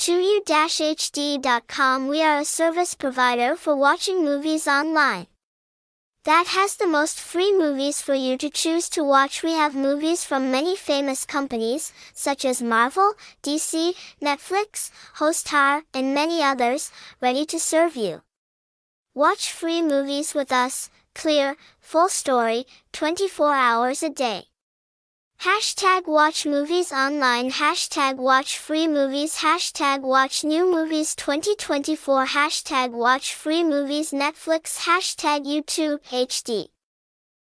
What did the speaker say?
2u-hd.com We are a service provider for watching movies online. That has the most free movies for you to choose to watch. We have movies from many famous companies, such as Marvel, DC, Netflix, Hostar, and many others, ready to serve you. Watch free movies with us, clear, full story, 24 hours a day. Hashtag watch movies online. Hashtag watch free movies. Hashtag watch new movies 2024 Hashtag watch free movies. Netflix. Hashtag YouTube HD